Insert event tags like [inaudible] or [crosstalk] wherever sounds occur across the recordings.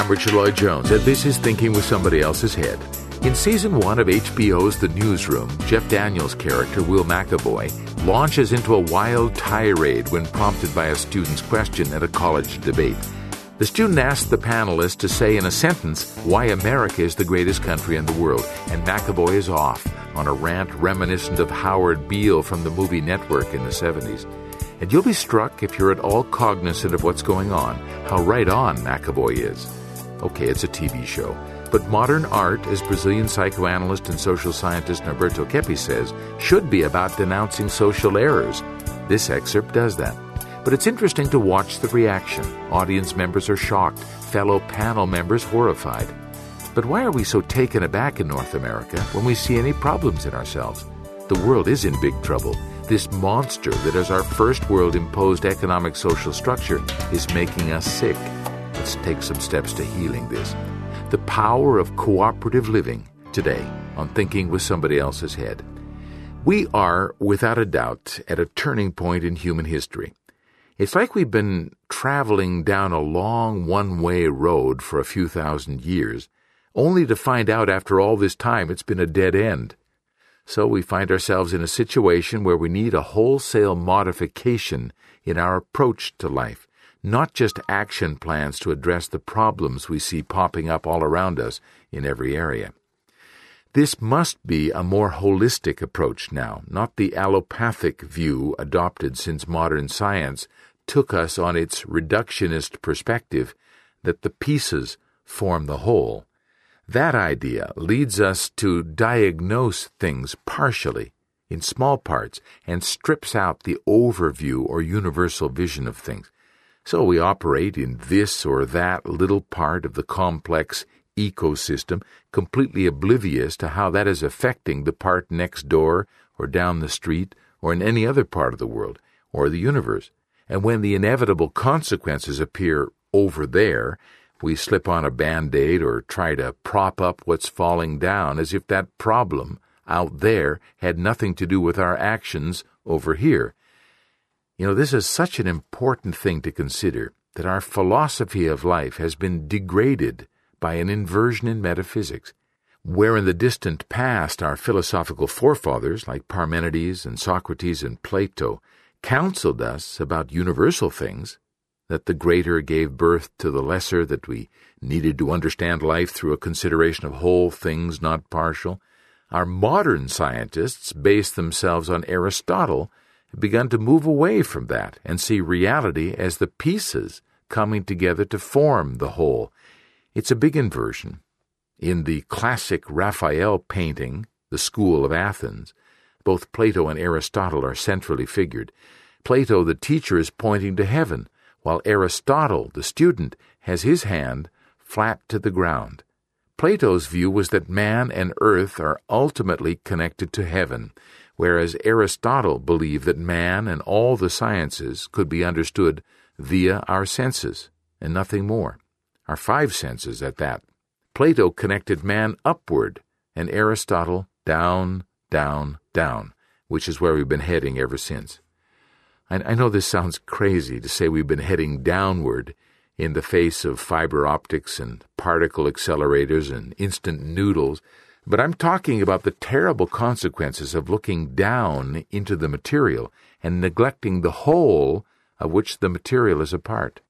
I'm Richard Lloyd Jones, and this is Thinking with Somebody Else's Head. In season one of HBO's The Newsroom, Jeff Daniels' character, Will McAvoy, launches into a wild tirade when prompted by a student's question at a college debate. The student asks the panelist to say in a sentence why America is the greatest country in the world, and McAvoy is off on a rant reminiscent of Howard Beale from the movie Network in the 70s. And you'll be struck, if you're at all cognizant of what's going on, how right on McAvoy is. Okay, it's a TV show. But modern art, as Brazilian psychoanalyst and social scientist Norberto Keppe says, should be about denouncing social errors. This excerpt does that. But it's interesting to watch the reaction. Audience members are shocked, fellow panel members horrified. But why are we so taken aback in North America when we see any problems in ourselves? The world is in big trouble. This monster that is our first world imposed economic social structure is making us sick. Let's take some steps to healing this. The power of cooperative living today on Thinking with Somebody Else's Head. We are, without a doubt, at a turning point in human history. It's like we've been traveling down a long one way road for a few thousand years, only to find out after all this time it's been a dead end. So we find ourselves in a situation where we need a wholesale modification in our approach to life, not just action plans to address the problems we see popping up all around us in every area. This must be a more holistic approach now, not the allopathic view adopted since modern science took us on its reductionist perspective that the pieces form the whole. That idea leads us to diagnose things partially, in small parts, and strips out the overview or universal vision of things. So we operate in this or that little part of the complex ecosystem, completely oblivious to how that is affecting the part next door or down the street or in any other part of the world or the universe. And when the inevitable consequences appear over there, we slip on a band aid or try to prop up what's falling down as if that problem out there had nothing to do with our actions over here. You know, this is such an important thing to consider that our philosophy of life has been degraded by an inversion in metaphysics. Where in the distant past our philosophical forefathers, like Parmenides and Socrates and Plato, counseled us about universal things, that the greater gave birth to the lesser, that we needed to understand life through a consideration of whole things, not partial. Our modern scientists base themselves on Aristotle begun to move away from that and see reality as the pieces coming together to form the whole. It's a big inversion. In the classic Raphael painting, The School of Athens, both Plato and Aristotle are centrally figured. Plato, the teacher, is pointing to heaven, while Aristotle, the student, has his hand flat to the ground. Plato's view was that man and earth are ultimately connected to heaven, whereas Aristotle believed that man and all the sciences could be understood via our senses, and nothing more. Our five senses at that. Plato connected man upward, and Aristotle down, down, down, which is where we've been heading ever since. I, know this sounds crazy to say we've been heading downward in the face of fiber optics and particle accelerators and instant noodles, but I'm talking about the terrible consequences of looking down into the material and neglecting the whole of which the material is a part.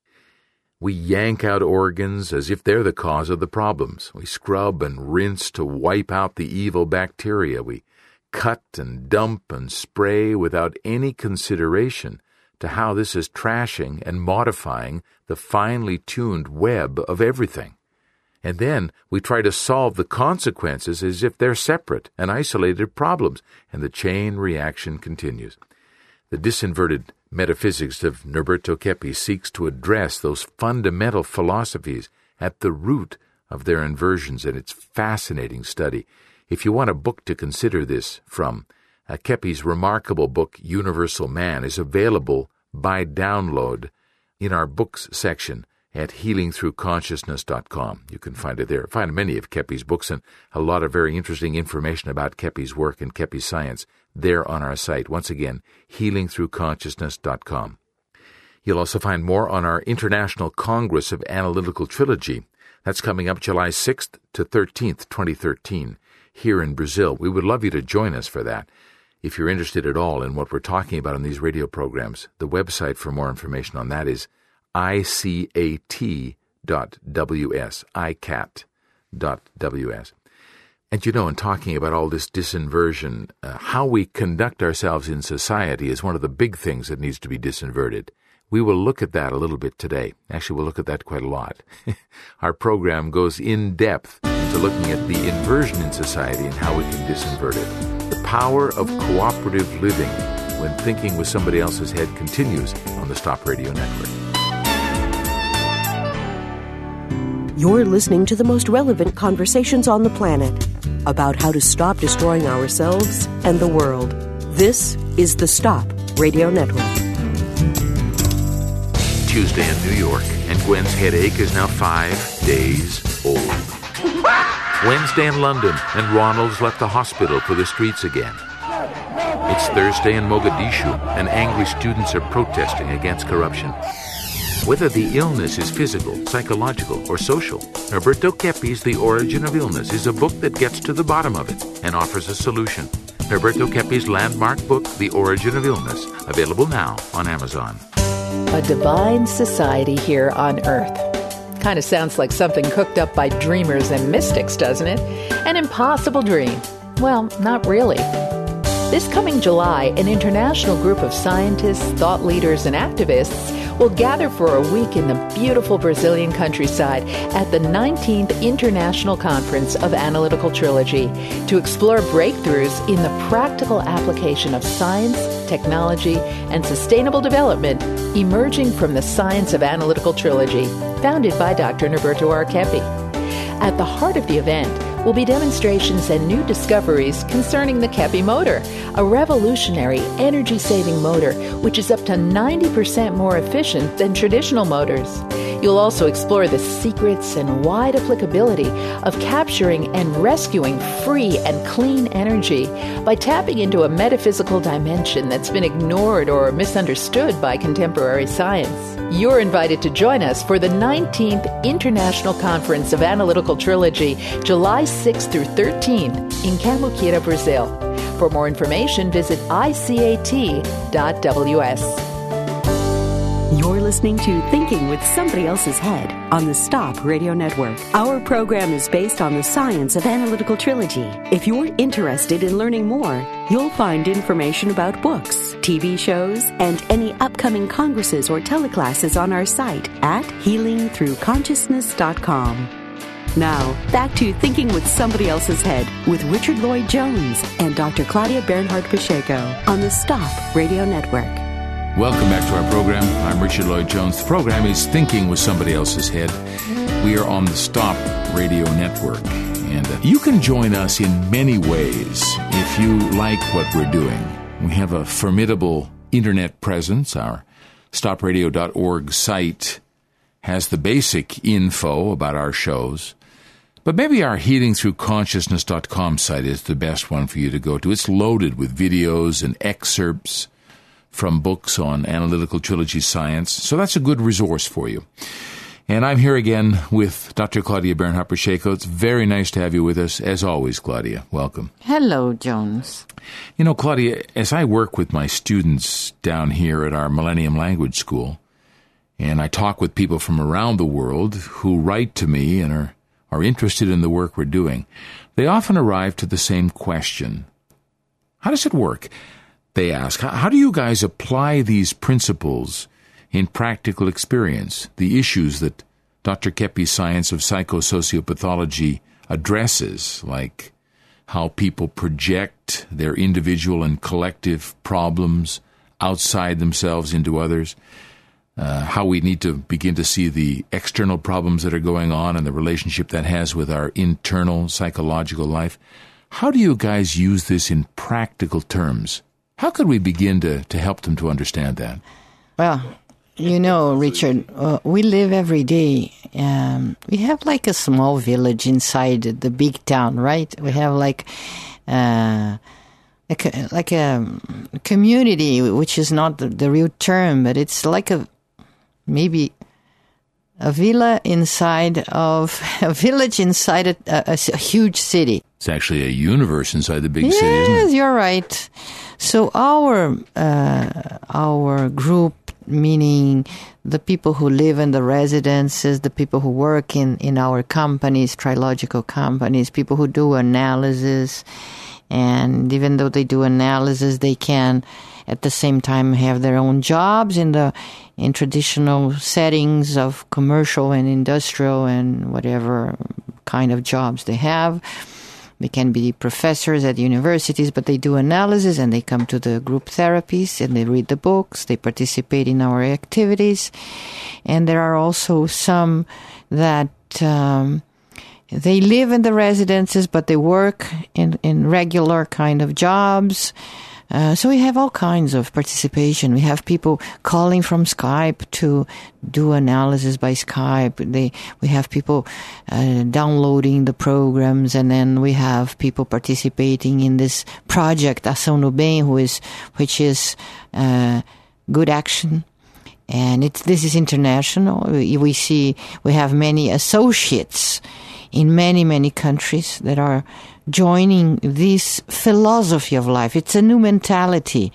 We yank out organs as if they're the cause of the problems. We scrub and rinse to wipe out the evil bacteria. We cut and dump and spray without any consideration to how this is trashing and modifying the finely tuned web of everything. And then we try to solve the consequences as if they're separate and isolated problems, and the chain reaction continues. The disinverted metaphysics of Norberto Keppe seeks to address those fundamental philosophies at the root of their inversions, and it's fascinating study. If you want a book to consider this from, uh, Keppe's remarkable book, Universal Man, is available by download in our books section at healingthroughconsciousness.com. You can find it there. Find many of Keppe's books and a lot of very interesting information about Keppe's work and Keppe's science there on our site. Once again, healingthroughconsciousness.com. You'll also find more on our International Congress of Analytical Trilogy That's coming up July 6th to 13th, 2013, here in Brazil. We would love you to join us for that. If you're interested at all in what we're talking about in these radio programs, the website for more information on that is icat.ws, icat.ws. And you know, in talking about all this disinversion, uh, how we conduct ourselves in society is one of the big things that needs to be disinverted. We will look at that a little bit today. Actually, we'll look at that quite a lot. [laughs] Our program goes in depth into looking at the inversion in society and how we can disinvert it. The power of cooperative living when thinking with somebody else's head continues on the Stop Radio Network. You're listening to the most relevant conversations on the planet about how to stop destroying ourselves and the world. This is the Stop Radio Network. Tuesday in New York, and Gwen's headache is now five days old. Wednesday in London, and Ronald's left the hospital for the streets again. It's Thursday in Mogadishu, and angry students are protesting against corruption. Whether the illness is physical, psychological, or social, Norberto Keppe's The Origin of Illness is a book that gets to the bottom of it and offers a solution. Norberto Keppe's landmark book, The Origin of Illness, available now on Amazon. A divine society here on Earth. Kind of sounds like something cooked up by dreamers and mystics, doesn't it? An impossible dream. Well, not really. This coming July, an international group of scientists, thought leaders, and activists will gather for a week in the beautiful Brazilian countryside at the 19th International Conference of Analytical Trilogy to explore breakthroughs in the practical application of science, technology, and sustainable development emerging from the science of analytical trilogy, founded by Dr. Norberto R. Keppe. At the heart of the event, will be demonstrations and new discoveries concerning the Keppe motor, a revolutionary energy saving motor which is up to 90% more efficient than traditional motors. You'll also explore the secrets and wide applicability of capturing and rescuing free and clean energy by tapping into a metaphysical dimension that's been ignored or misunderstood by contemporary science. You're invited to join us for the 19th International Conference of Analytical Trilogy, July 6th through 13th in Cambuquira, Brazil. For more information, visit icat.ws. Listening to Thinking with Somebody Else's Head on the Stop Radio Network. Our program is based on the science of analytical trilogy. If you're interested in learning more, you'll find information about books, TV shows, and any upcoming congresses or teleclasses on our site at healingthroughconsciousness.com. Now, back to Thinking with Somebody Else's Head with Richard Lloyd Jones and Dr. Claudia Bernhardt Pacheco on the Stop Radio Network. Welcome back to our program. I'm Richard Lloyd Jones. The program is Thinking with Somebody Else's Head. We are on the Stop Radio Network. And uh, you can join us in many ways if you like what we're doing. We have a formidable internet presence. Our stopradio.org site has the basic info about our shows. But maybe our healingthroughconsciousness.com site is the best one for you to go to. It's loaded with videos and excerpts from books on analytical trilogy science, so that's a good resource for you. And I'm here again with Dr. Claudia Bernhardt Pacheco. It's very nice to have you with us, as always, Claudia. Welcome. Hello, Jones. You know, Claudia, as I work with my students down here at our Millennium Language School, and I talk with people from around the world who write to me and are, are interested in the work we're doing, they often arrive to the same question How does it work? They ask. How do you guys apply these principles in practical experience, the issues that Dr. Keppe's science of psychosociopathology addresses, like how people project their individual and collective problems outside themselves into others, uh, how we need to begin to see the external problems that are going on and the relationship that has with our internal psychological life. How do you guys use this in practical terms? How could we begin to, to help them to understand that? Well, you know, Richard, uh, we live every day. Um, we have like a small village inside the big town, right? We have like. Uh, like a, like a community, which is not the, the real term, but it's like a maybe a villa inside of [laughs] a village inside a, a, a huge city. It's actually a universe inside the big yes, city, isn't you're right. So our uh, our group, meaning the people who live in the residences, the people who work in in our companies, trilogical companies, people who do analysis, and even though they do analysis, they can at the same time have their own jobs in the in traditional settings of commercial and industrial and whatever kind of jobs they have. They can be professors at universities, but they do analysis and they come to the group therapies and they read the books, they participate in our activities. And there are also some that um, they live in the residences, but they work in, in regular kind of jobs. Uh, so we have all kinds of participation. We have people calling from Skype to do analysis by Skype. They, we have people uh, downloading the programs, and then we have people participating in this project Ação no Bem, who is which is uh, good action. And it's, this is international. We, we see we have many associates in many many countries that are joining this philosophy of life. It's a new mentality.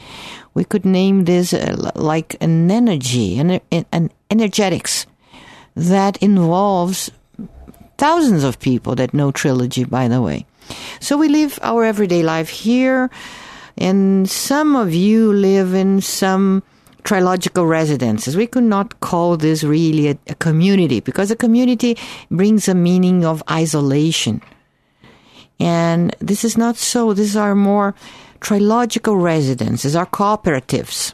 We could name this uh, like an energy, an, an energetics that involves thousands of people that know trilogy, by the way. So we live our everyday life here, and some of you live in some trilogical residences. We could not call this really a, a community because a community brings a meaning of isolation. And this is not so. These are more trilogical residences, are cooperatives,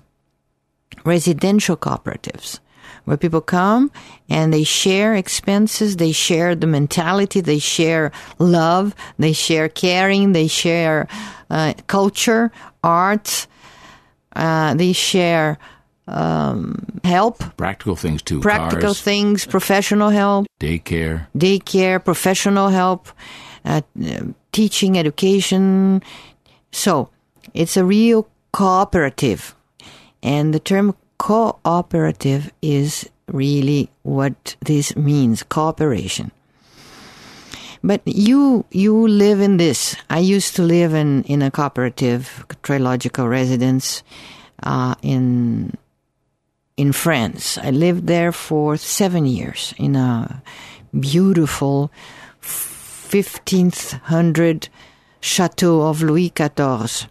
residential cooperatives, where people come and they share expenses, they share the mentality, they share love, they share caring, they share uh, culture, art, uh, they share um, help, Practical things too. practical Cars, things, professional help daycare. daycare, professional help, uh, teaching, education. So it's a real cooperative. And the term cooperative is really what this means cooperation. But you you live in this. I used to live in, in a cooperative trilogical residence uh, in in France. I lived there for seven years in a beautiful 1500 chateau of Louis XIV,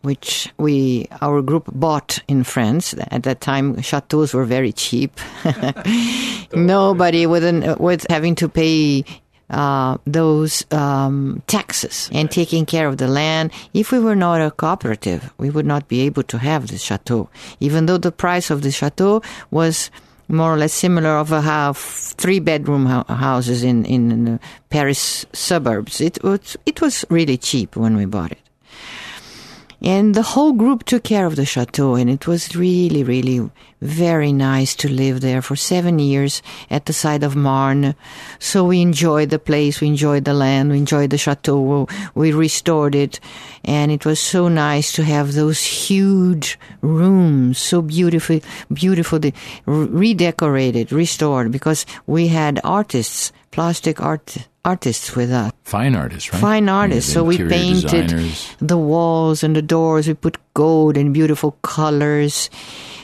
which we our group bought in France. At that time, chateaus were very cheap. [laughs] Nobody with with having to pay uh, those um, taxes and taking care of the land. If we were not a cooperative, we would not be able to have the chateau, even though the price of the chateau was more or less similar of a half three bedroom ho- houses in in the Paris suburbs. It was it was really cheap when we bought it. And the whole group took care of the chateau, and it was really, really very nice to live there for seven years at the side of Marne. So we enjoyed the place, we enjoyed the land, we enjoyed the chateau, we restored it, and it was so nice to have those huge rooms, so beautiful, beautifully redecorated, restored, because we had artists, plastic art artists with us. Fine artists, right? Fine artists. So we painted designers. the walls and the doors. We put gold and beautiful colors.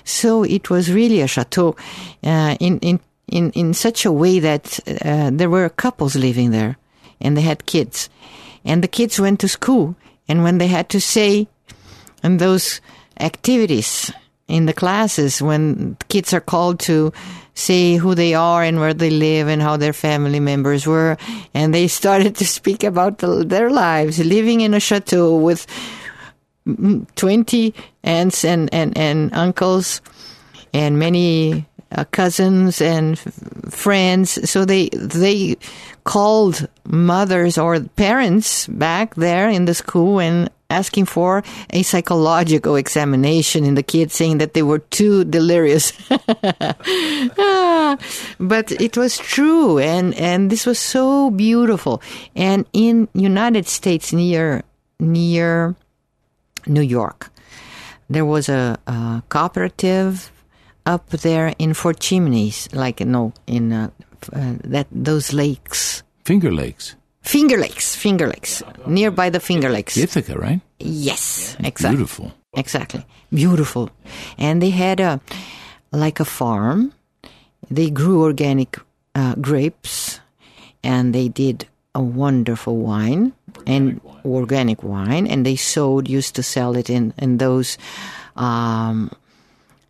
So it was really a chateau uh, in, in, in, in such a way that uh, there were couples living there and they had kids. And the kids went to school. And when they had to say and those activities in the classes, when kids are called to say who they are and where they live and how their family members were. And they started to speak about the, their lives, living in a chateau with 20 aunts and, and, and uncles and many uh, cousins and f- friends. So they, they called mothers or parents back there in the school and asking for a psychological examination in the kids saying that they were too delirious. [laughs] Ah, but it was true and, and this was so beautiful. And in United States near, near New York, there was a, a cooperative up there in Fort Chimneys, like no, in uh, uh, that those lakes, Finger Lakes. Finger Lakes, Finger Lakes, nearby the Finger Lakes. Ithaca, right? Yes, exactly. Beautiful. Exactly. Beautiful. And they had a like a farm. They grew organic uh, grapes and they did a wonderful wine and organic wine and they sold used to sell it in in those um,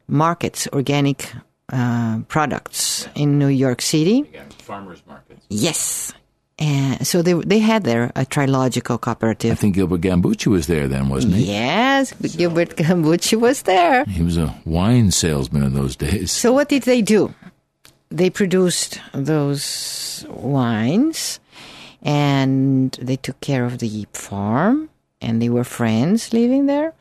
markets organic uh, products in New York City. Farmers markets. Yes. And so they they had there a trilogical cooperative. I think Gilbert Gambucci was there then, wasn't he? Yes, Gilbert Gambucci was there. He was a wine salesman in those days. So what did they do? They produced those wines and they took care of the farm and they were friends living there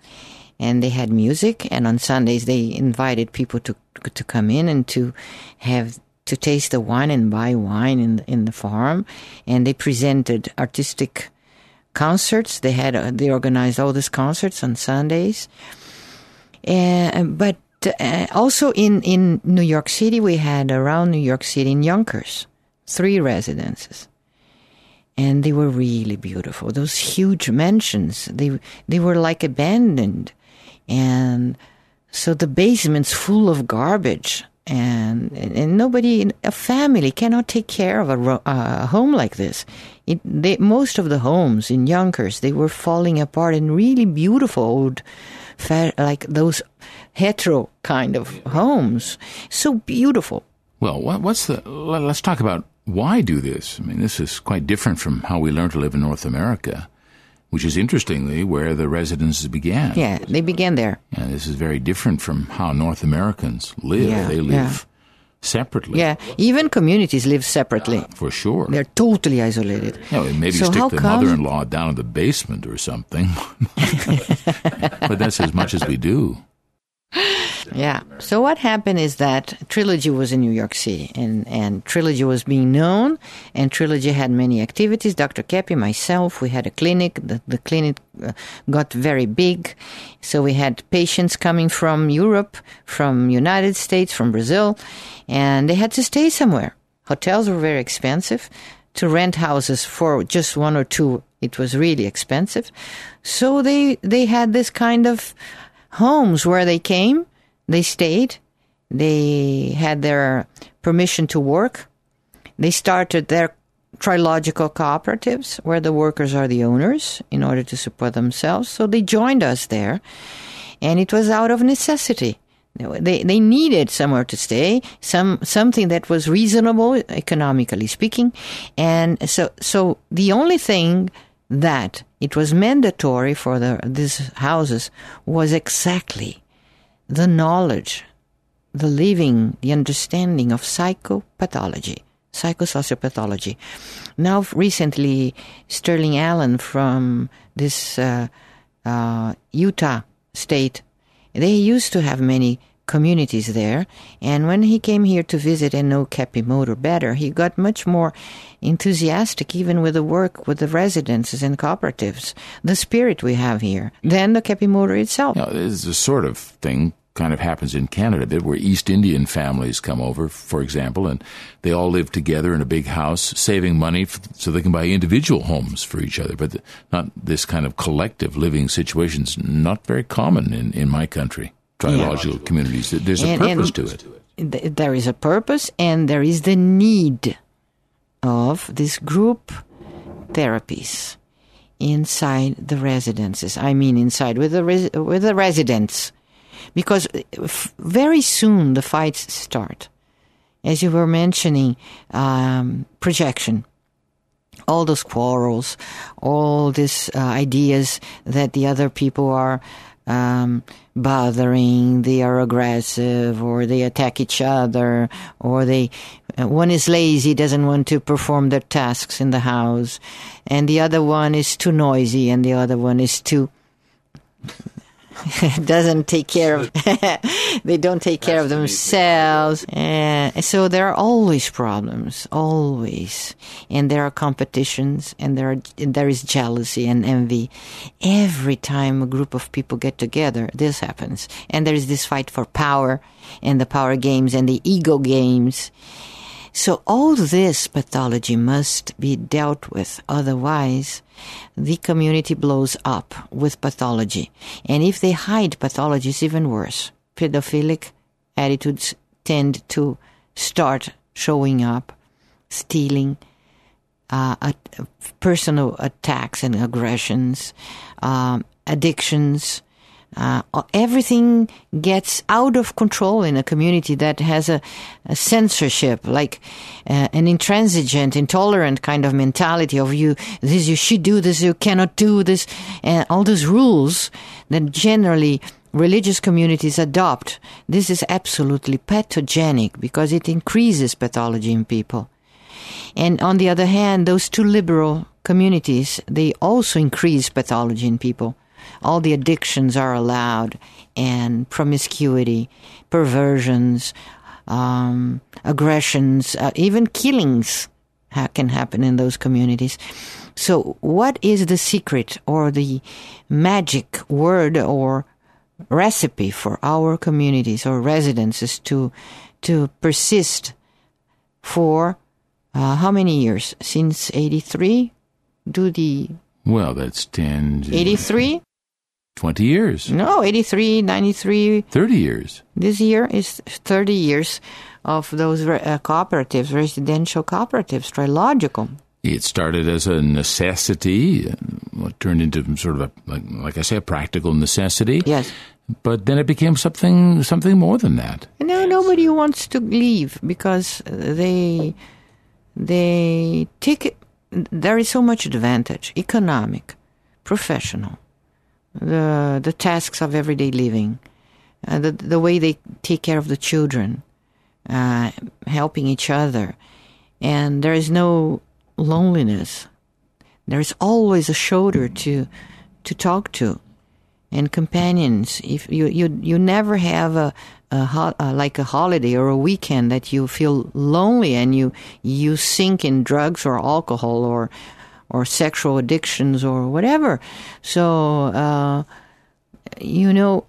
and they had music and on Sundays they invited people to to come in and to have to taste the wine and buy wine in in the farm and they presented artistic concerts they had uh, they organized all these concerts on Sundays uh, but uh, also in, in New York City, we had around New York City in Yonkers, three residences. And they were really beautiful. Those huge mansions, they, they were like abandoned. And so the basement's full of garbage. And, and nobody, a family cannot take care of a, a home like this. It, they, most of the homes in Yonkers, they were falling apart in really beautiful old, like those hetero kind of homes. So beautiful. Well, what, what's the? let- Let's talk about why do this. I mean, this is quite different from how we learn to live in North America, which is interestingly where the residences began. Yeah, they began there. Yeah, this is very different from how North Americans live. Yeah, they live yeah. separately. Yeah, even communities live separately. for sure. They're totally isolated. Yeah, well, maybe So stick the come- mother-in-law down in the basement or something. [laughs] but that's as much as we do. Yeah. So what happened is that Trilogy was in New York City, and and Trilogy was being known, and Trilogy had many activities. Dr. Keppe, myself, we had a clinic. The the clinic uh, got very big, so we had patients coming from Europe, from United States, from Brazil, and they had to stay somewhere. Hotels were very expensive. To rent houses for just one or two, it was really expensive. So they they had this kind of homes where they came, they stayed, they had their permission to work. They started their trilogical cooperatives where the workers are the owners in order to support themselves. So they joined us there, and it was out of necessity. They they needed somewhere to stay, some something that was reasonable economically speaking, and so so the only thing that it was mandatory for the these houses was exactly the knowledge, the living, the understanding of psychopathology, psychosociopathology. Now, recently, Sterling Allan from this uh, uh, Utah state, they used to have many communities there. And when he came here to visit and know Keppe Motor better, he got much more enthusiastic even with the work with the residences and cooperatives, the spirit we have here, than the Keppe Motor itself. Now, this is a sort of thing kind of happens in Canada a bit, where East Indian families come over, for example, and they all live together in a big house, saving money f- so they can buy individual homes for each other. But not this kind of collective living situation's not very common in, in my country. Trilogical communities. There's a purpose and- to it. th- there is a purpose and there is the need of this group therapies inside the residences. I mean, inside with the res- with the residents, because f- very soon the fights start. As you were mentioning, um, projection all those quarrels, all these uh, ideas that the other people are um, bothering, they are aggressive, or they attack each other, or they uh, one is lazy, doesn't want to perform their tasks in the house, and the other one is too noisy, and the other one is too [laughs] doesn't take care of [laughs] they don't take care of themselves. And so there are always problems always. And there are competitions and there are and there is jealousy and envy. Every time a group of people get together this happens. And there is this fight for power and the power games and the ego games so all this pathology must be dealt with. Otherwise, the community blows up with pathology. And if they hide pathology, it's even worse. Pedophilic attitudes tend to start showing up, stealing, uh, uh, personal attacks and aggressions, um, addictions, uh, everything gets out of control in a community that has a, a censorship, like uh, an intransigent, intolerant kind of mentality of you, this you should do, this you cannot do, this, and all those rules that generally religious communities adopt. This is absolutely pathogenic because it increases pathology in people. And on the other hand, those two liberal communities, they also increase pathology in people all the addictions are allowed and promiscuity, perversions, um, aggressions, uh, even killings ha- can happen in those communities. So, what is the secret or the magic word or recipe for our communities or residences to to persist for uh, how many years? Since 83 do the well that's 10 83 20 years. No, 83, 93. 30 years. This year is 30 years of those uh, cooperatives, residential cooperatives, trilogical. It started as a necessity, what turned into sort of a, like, like I say, a practical necessity. Yes. But then it became something something more than that. No, nobody wants to leave because they they take it. There is so much advantage, economic, professional, the the tasks of everyday living, uh, the the way they take care of the children, uh, helping each other, and there is no loneliness. There is always a shoulder to to talk to, and companions. If you you you never have a, a, ho- uh, like a holiday or a weekend that you feel lonely and you you sink in drugs or alcohol or or sexual addictions or whatever. So, uh, you know,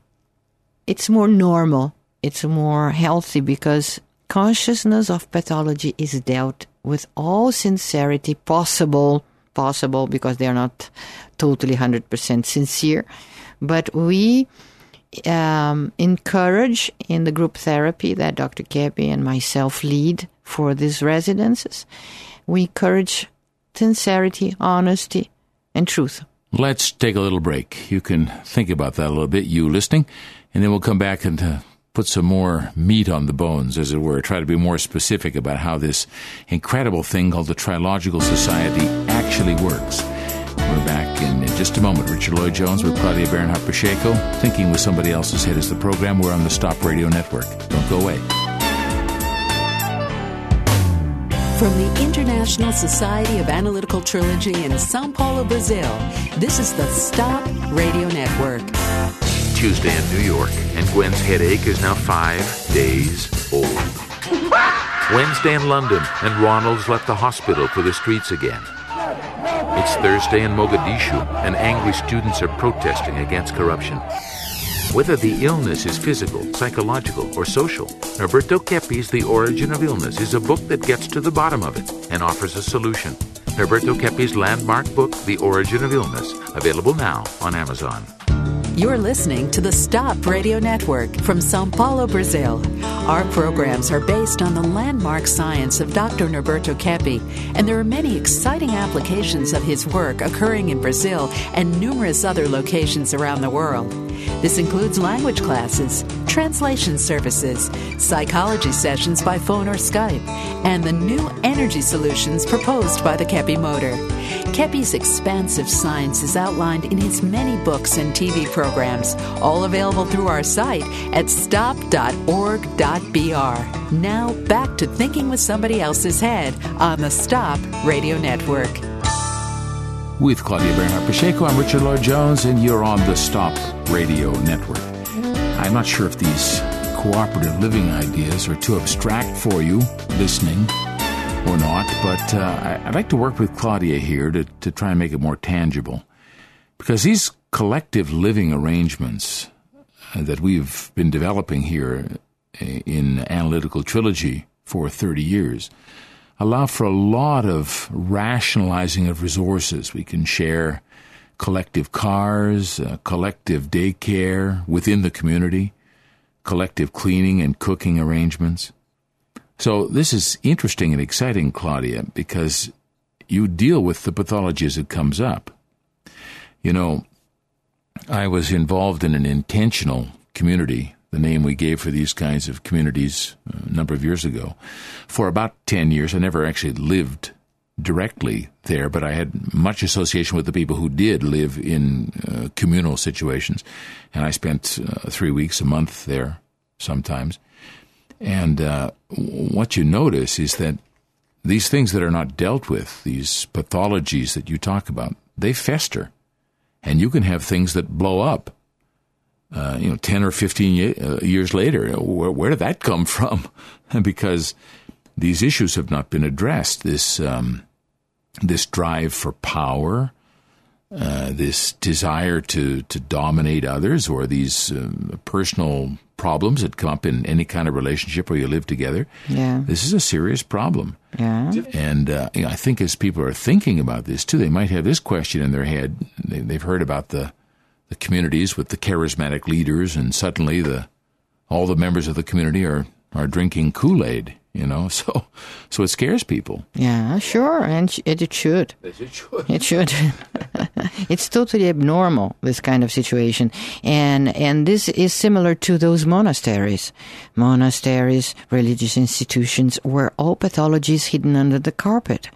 it's more normal. It's more healthy because consciousness of pathology is dealt with all sincerity possible, possible because they are not totally 100% sincere. But we um, encourage in the group therapy that Dr. Keppe and myself lead for these residences, we encourage sincerity, honesty, and truth. Let's take a little break. You can think about that a little bit, you listening, and then we'll come back and uh, put some more meat on the bones, as it were. Try to be more specific about how this incredible thing called the Trilogical Society actually works. We're back in, in just a moment. Richard Lloyd Jones with Claudia Bernhardt Pacheco. Thinking with Somebody Else's Head is the program. We're on the Stop Radio Network. Don't go away. From the International Society of Analytical Trilogy in Sao Paulo, Brazil, this is the Stop Radio Network. Tuesday in New York, and Gwen's headache is now five days old. Wednesday in London, and Ronald's left the hospital for the streets again. It's Thursday in Mogadishu, and angry students are protesting against corruption. Whether the illness is physical, psychological, or social, Norberto Keppe's The Origin of Illness is a book that gets to the bottom of it and offers a solution. Norberto Keppe's landmark book, The Origin of Illness, available now on Amazon. You're listening to the Stop Radio Network from Sao Paulo, Brazil. Our programs are based on the landmark science of Dr. Norberto Keppe, and there are many exciting applications of his work occurring in Brazil and numerous other locations around the world. This includes language classes, translation services, psychology sessions by phone or Skype, and the new energy solutions proposed by the Keppe Motor. Keppe's expansive science is outlined in his many books and TV programs, all available through our site at stop.org.br. Now back to thinking with somebody else's head on the Stop Radio Network. With Claudia Bernhardt Pacheco, I'm Richard Lloyd Jones, and you're on the Stop Radio Network. I'm not sure if these cooperative living ideas are too abstract for you listening or not, but uh, I'd like to work with Claudia here to, to try and make it more tangible. Because these collective living arrangements uh, that we've been developing here uh, in Analytical Trilogy for 30 years allow for a lot of rationalizing of resources. We can share collective cars, uh, collective daycare within the community, collective cleaning and cooking arrangements. So this is interesting and exciting, Claudia, because you deal with the pathology as it comes up. You know, I was involved in an intentional community, the name we gave for these kinds of communities a number of years ago, for about 10 years. I never actually lived directly there, but I had much association with the people who did live in uh, communal situations. And I spent uh, three weeks, a month there sometimes. And uh, what you notice is that these things that are not dealt with, these pathologies that you talk about, they fester. And you can have things that blow up. Uh, you know, 10 or 15 ye- uh, years later, where, where, did that come [laughs] from? because these issues have not been addressed. This, um, this drive for power, uh, this desire to, to dominate others, or these um, personal problems that come up in any kind of relationship where you live together. Yeah. This is a serious problem. Yeah. And uh, you know, I think as people are thinking about this too, they might have this question in their head. They, they've heard about the the communities with the charismatic leaders, and suddenly the all the members of the community are are drinking Kool Aid you know? [laughs] So so it scares people. Yeah sure and it, it should. It should. It [laughs] should. It's totally abnormal this kind of situation. And and this is similar to those monasteries. Monasteries religious institutions where all pathology is hidden under the carpet.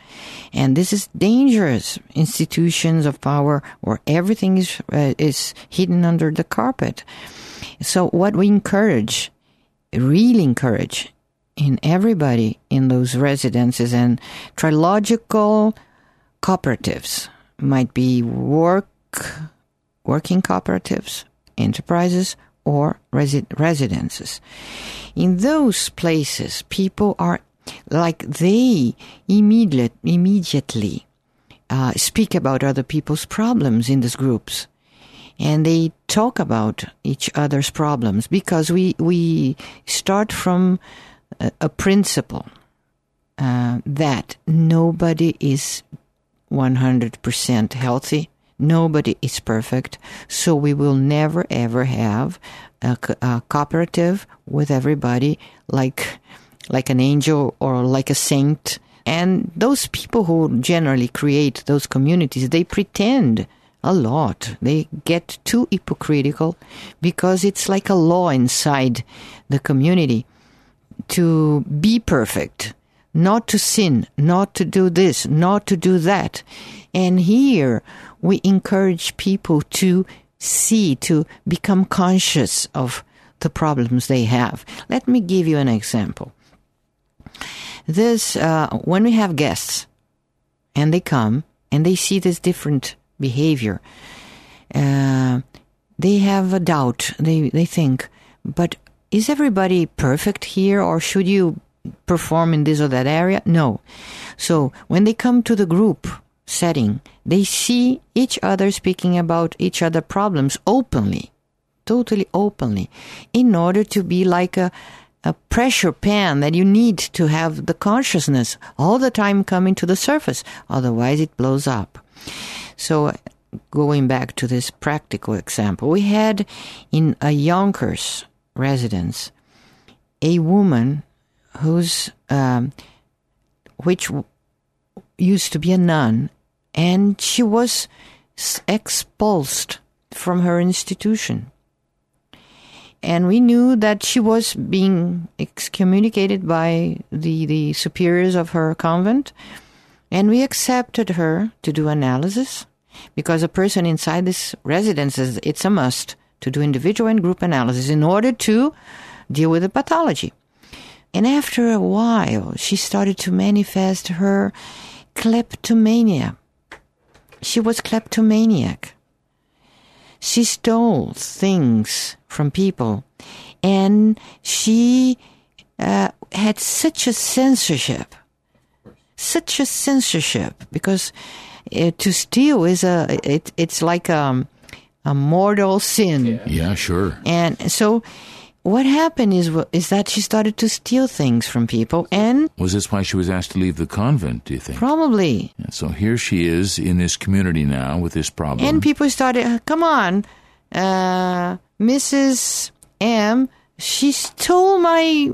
And this is dangerous. Institutions of power where everything is uh, is hidden under the carpet. So what we encourage really encourage in everybody in those residences. And trilogical cooperatives might be work working cooperatives enterprises or resi- residences. In those places people are like they immediate, immediately uh, speak about other people's problems in these groups. And they talk about each other's problems because we we start from a, principle uh, that nobody is 100% healthy, nobody is perfect, so we will never ever have a, a cooperative with everybody like like an angel or like a saint. And those people who generally create those communities, they pretend a lot. They get too hypocritical because it's like a law inside the community to be perfect, not to sin, not to do this, not to do that. And here we encourage people to see, to become conscious of the problems they have. Let me give you an example. This, uh, when we have guests and they come and they see this different behavior, uh, they have a doubt. They, they think, but is everybody perfect here or should you perform in this or that area? No. So when they come to the group setting, they see each other speaking about each other problems openly, totally openly, in order to be like a, a pressure pan that you need to have the consciousness all the time coming to the surface. Otherwise it blows up. So going back to this practical example, we had in a Yonkers residence a woman who's um, which used to be a nun, and she was expulsed from her institution. And we knew that she was being excommunicated by the, the superiors of her convent, and we accepted her to do analysis because a person inside this residence is it's a must to do individual and group analysis in order to deal with the pathology. And after a while, she started to manifest her kleptomania. She was kleptomaniac. she stole things from people, and she uh, had such a censorship, such a censorship because uh, to steal is a it, it's like a, a mortal sin. Yeah, sure. And so what happened is is that she started to steal things from people and Was this why she was asked to leave the convent, do you think? probably Yeah, so here she is in this community now with this problem. and people started "Uh, come on uh, mrs m she stole my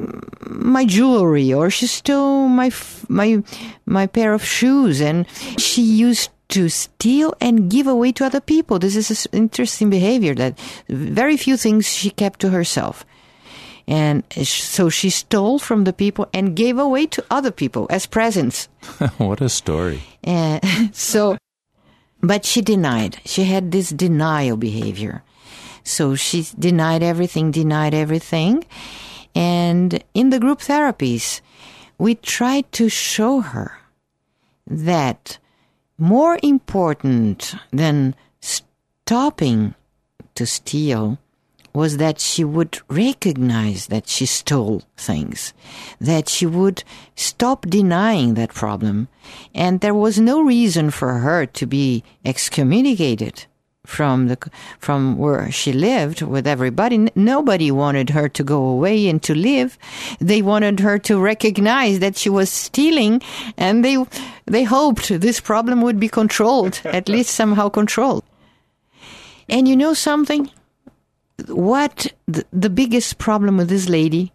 my jewelry or she stole my my my pair of shoes and she used to steal and give away to other people this is an interesting behavior that very few things she kept to herself and so she stole from the people and gave away to other people as presents [laughs] what a story. [laughs] so, but she denied. She had this denial behavior. So she denied everything, denied everything. And in the group therapies, we tried to show her that more important than stopping to steal was that she would recognize that she stole things, that she would stop denying that problem, and there was no reason for her to be excommunicated from the from where she lived with everybody. N- Nobody wanted her to go away and to live. They wanted her to recognize that she was stealing, and they they hoped this problem would be controlled, [laughs] at least somehow controlled. And you know something? what the, the biggest problem with this lady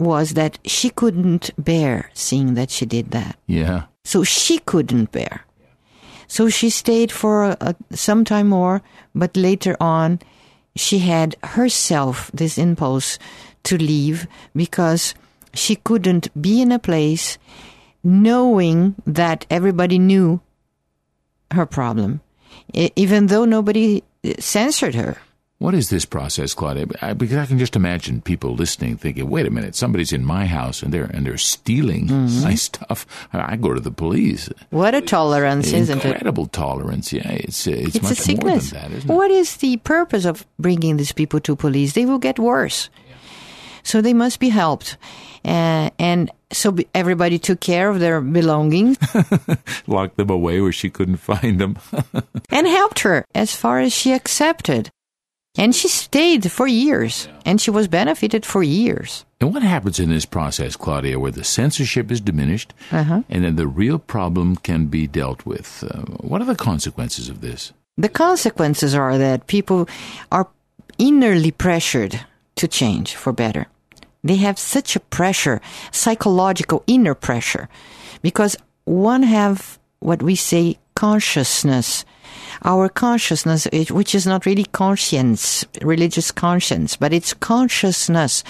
was that she couldn't bear seeing that she did that. Yeah. So she couldn't bear. So she stayed for a, a, some time more, but later on, she had herself this impulse to leave because she couldn't be in a place knowing that everybody knew her problem, even though nobody uh, censored her. What is this process, Claudia? I, because I can just imagine people listening, thinking, "Wait a minute, somebody's in my house and they're and they're stealing Mm-hmm. my [laughs] stuff. I go to the police. What a tolerance, isn't it? Incredible tolerance. Yeah, it's it's, It's a much more than that, isn't it? What is the purpose of bringing these people to police? They will get worse. So they must be helped. Uh, and so everybody took care of their belongings [laughs] Locked them away where she couldn't find them. [laughs] and helped her as far as she accepted. And she stayed for years and she was benefited for years. and what happens in this process, Claudia, where the censorship is diminished Uh-huh. and then the real problem can be dealt with? Uh, what are the consequences of this? The consequences are that people are innerly pressured to change for better. They have such a pressure, psychological inner pressure, because one have what we say consciousness. Our consciousness, which is not really conscience, religious conscience, but it's consciousness.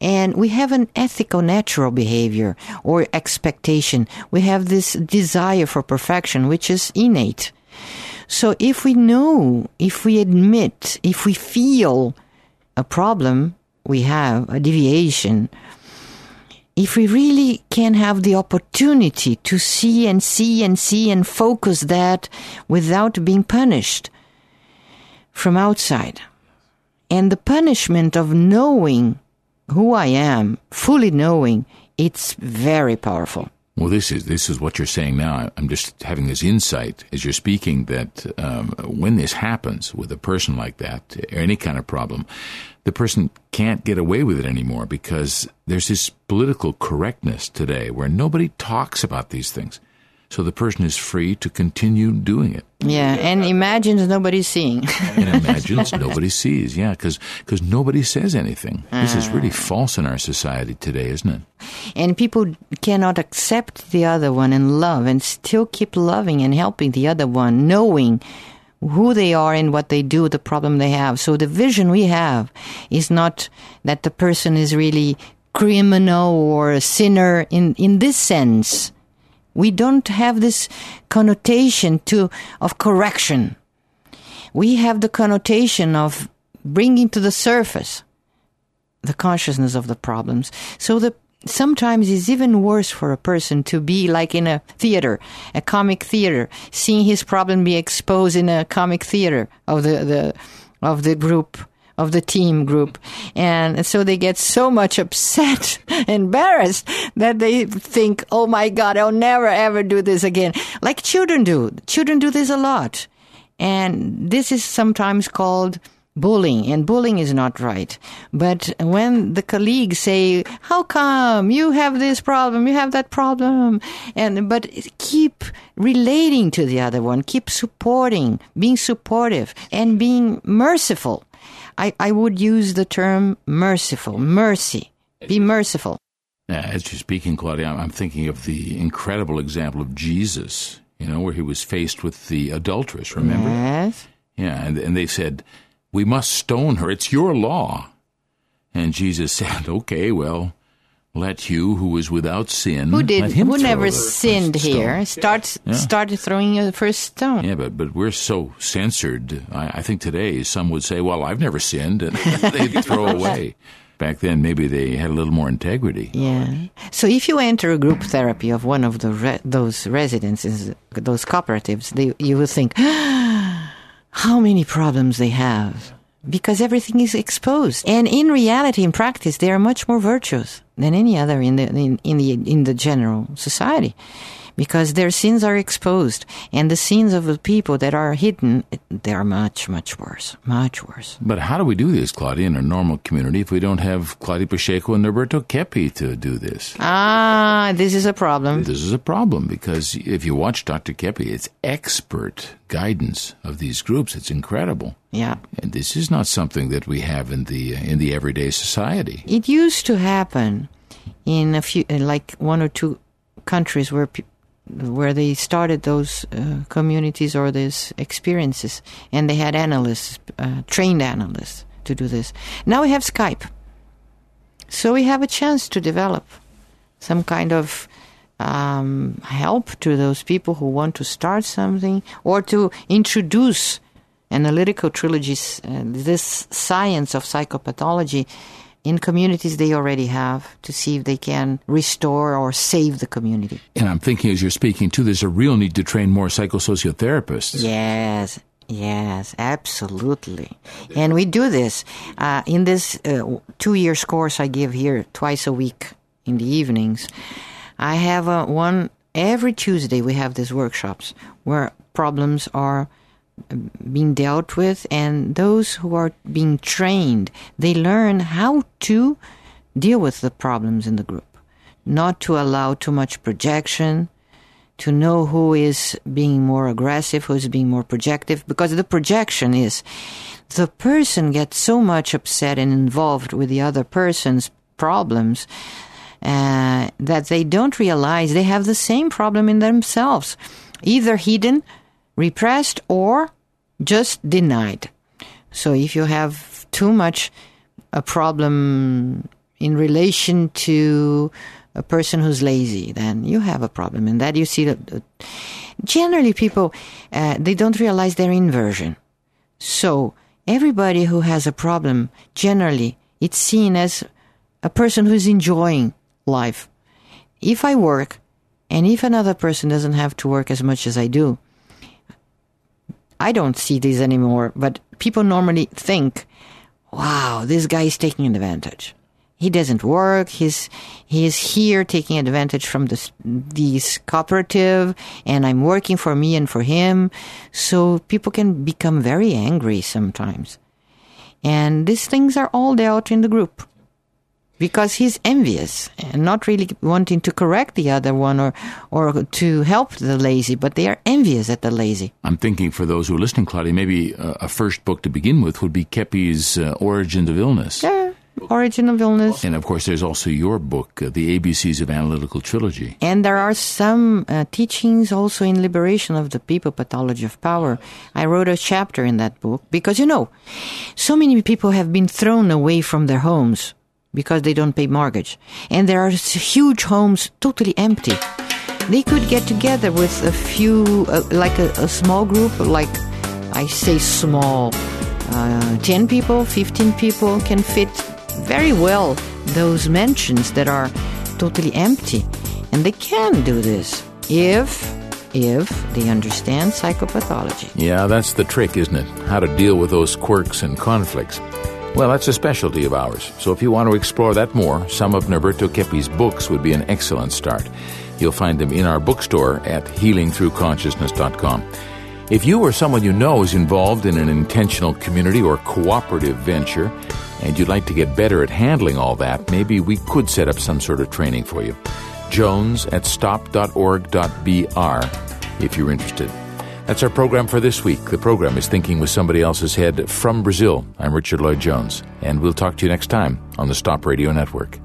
And we have an ethical natural behavior or expectation. We have this desire for perfection, which is innate. So if we know, if we admit, if we feel a problem we have, a deviation, if we really can have the opportunity to see and see and see and focus that without being punished from outside, and the punishment of knowing who I am, fully knowing, it's very powerful. Well, this is this is what you're saying now. I'm just having this insight as you're speaking that um, when this happens with a person like that, or any kind of problem, the person can't get away with it anymore because there's this political correctness today where nobody talks about these things. So the person is free to continue doing it Yeah, and imagines nobody's seeing. and [laughs] imagines nobody sees. Yeah, because nobody says anything. This is really ah. false in our society today, isn't it? and people cannot accept the other one and love and still keep loving and helping the other one, knowing who they are and what they do, the problem they have. So the vision we have is not that the person is really criminal or a sinner in, in this sense. We don't have this connotation to, of correction. We have the connotation of bringing to the surface the consciousness of the problems. So the sometimes it's even worse for a person to be like in a theater, a comic theater, seeing his problem be exposed in a comic theater of the the of the group of the team group. And so they get so much upset, [laughs] embarrassed that they think, oh my God, I'll never ever do this again. Like children do. Children do this a lot. And this is sometimes called bullying and bullying is not right but when the colleagues say how come you have this problem you have that problem and but keep relating to the other one keep supporting being supportive and being merciful i, I would use the term merciful mercy be merciful as you're speaking claudia i'm thinking of the incredible example of jesus you know where he was faced with the adulteress remember yes yeah and, and they said we must stone her. It's your law. And Jesus [laughs] said, Okay, well, let you who is without sin. Who did? Who never sinned here? Start yeah. started throwing the first stone. Yeah, but but we're so censored. I, I think today some would say, "Well, I've never sinned," and [laughs] they throw [laughs] away. Back then, maybe they had a little more integrity. Yeah. So if you enter a group therapy of one of the re- those residences, those cooperatives, they, you will think [gasps] how many problems they have because everything is exposed. And in reality, in practice, they are much more virtuous than any other in the in, in the in the general society because their sins are exposed and the sins of the people that are hidden they are much much worse much worse. But how do we do this claudia in a normal community if we don't have claudia pacheco and Norberto Keppe to do this? Ah this is a problem. This is a problem because if you watch dr Keppe it's expert guidance of these groups. It's incredible. Yeah. And this is not something that we have in the in the everyday society. It used to happen in a few like one or two countries where where they started those uh, communities or these experiences, and they had analysts, uh, trained analysts, to do this. Now we have Skype, so we have a chance to develop some kind of um, help to those people who want to start something or to introduce analytical trilogies, uh, this science of psychopathology in communities they already have to see if they can restore or save the community. And I'm thinking as you're speaking too, there's a real need to train more psychosociotherapists. Yes. Yes, absolutely. And we do this. Uh, in this uh, two years course I give here twice a week in the evenings, I have uh, one every Tuesday. We have these workshops where problems are being dealt with and those who are being trained they learn how to deal with the problems in the group. Not to allow too much projection to know who is being more aggressive who's being more projective because the projection is the person gets so much upset and involved with the other person's problems uh, that they don't realize they have the same problem in themselves. Either hidden repressed or just denied. So if you have too much a problem in relation to a person who's lazy, then you have a problem. And that you see that generally people, uh, they don't realize their inversion. So everybody who has a problem, generally, it's seen as a person who's enjoying life. If I work, and if another person doesn't have to work as much as I do, I don't see these anymore, but people normally think, wow, this guy is taking advantage. He doesn't work. He's, he is here taking advantage from this, this cooperative and I'm working for me and for him. So people can become very angry sometimes. And these things are all dealt in the group because he's envious and not really wanting to correct the other one or or to help the lazy, but they are envious at the lazy. I'm thinking for those who are listening, Claudia, maybe a first book to begin with would be Keppe's uh, Origin of Illness. Yeah. Origin of Illness. And of course, there's also your book, uh, The ABCs of Analytical Trilogy. And there are some uh, teachings also in Liberation of the People Pathology of Power. I wrote a chapter in that book because, you know, so many people have been thrown away from their homes because they don't pay mortgage. And there are huge homes totally empty. They could get together with a few, uh, like a, a, small group, like I say small, uh, 10 people, 15 people can fit very well those mansions that are totally empty. And they can do this if if they understand psychopathology. Yeah, that's the trick, isn't it? How to deal with those quirks and conflicts. Well, that's a specialty of ours. So if you want to explore that more, some of Norberto Keppe's books would be an excellent start. You'll find them in our bookstore at healingthroughconsciousness.com. If you or someone you know is involved in an intentional community or cooperative venture, and you'd like to get better at handling all that, maybe we could set up some sort of training for you. Jones at stop.org.br if you're interested. That's our program for this week. The program is Thinking with Somebody Else's Head from Brazil. I'm Richard Lloyd Jones, and we'll talk to you next time on the Stop Radio Network.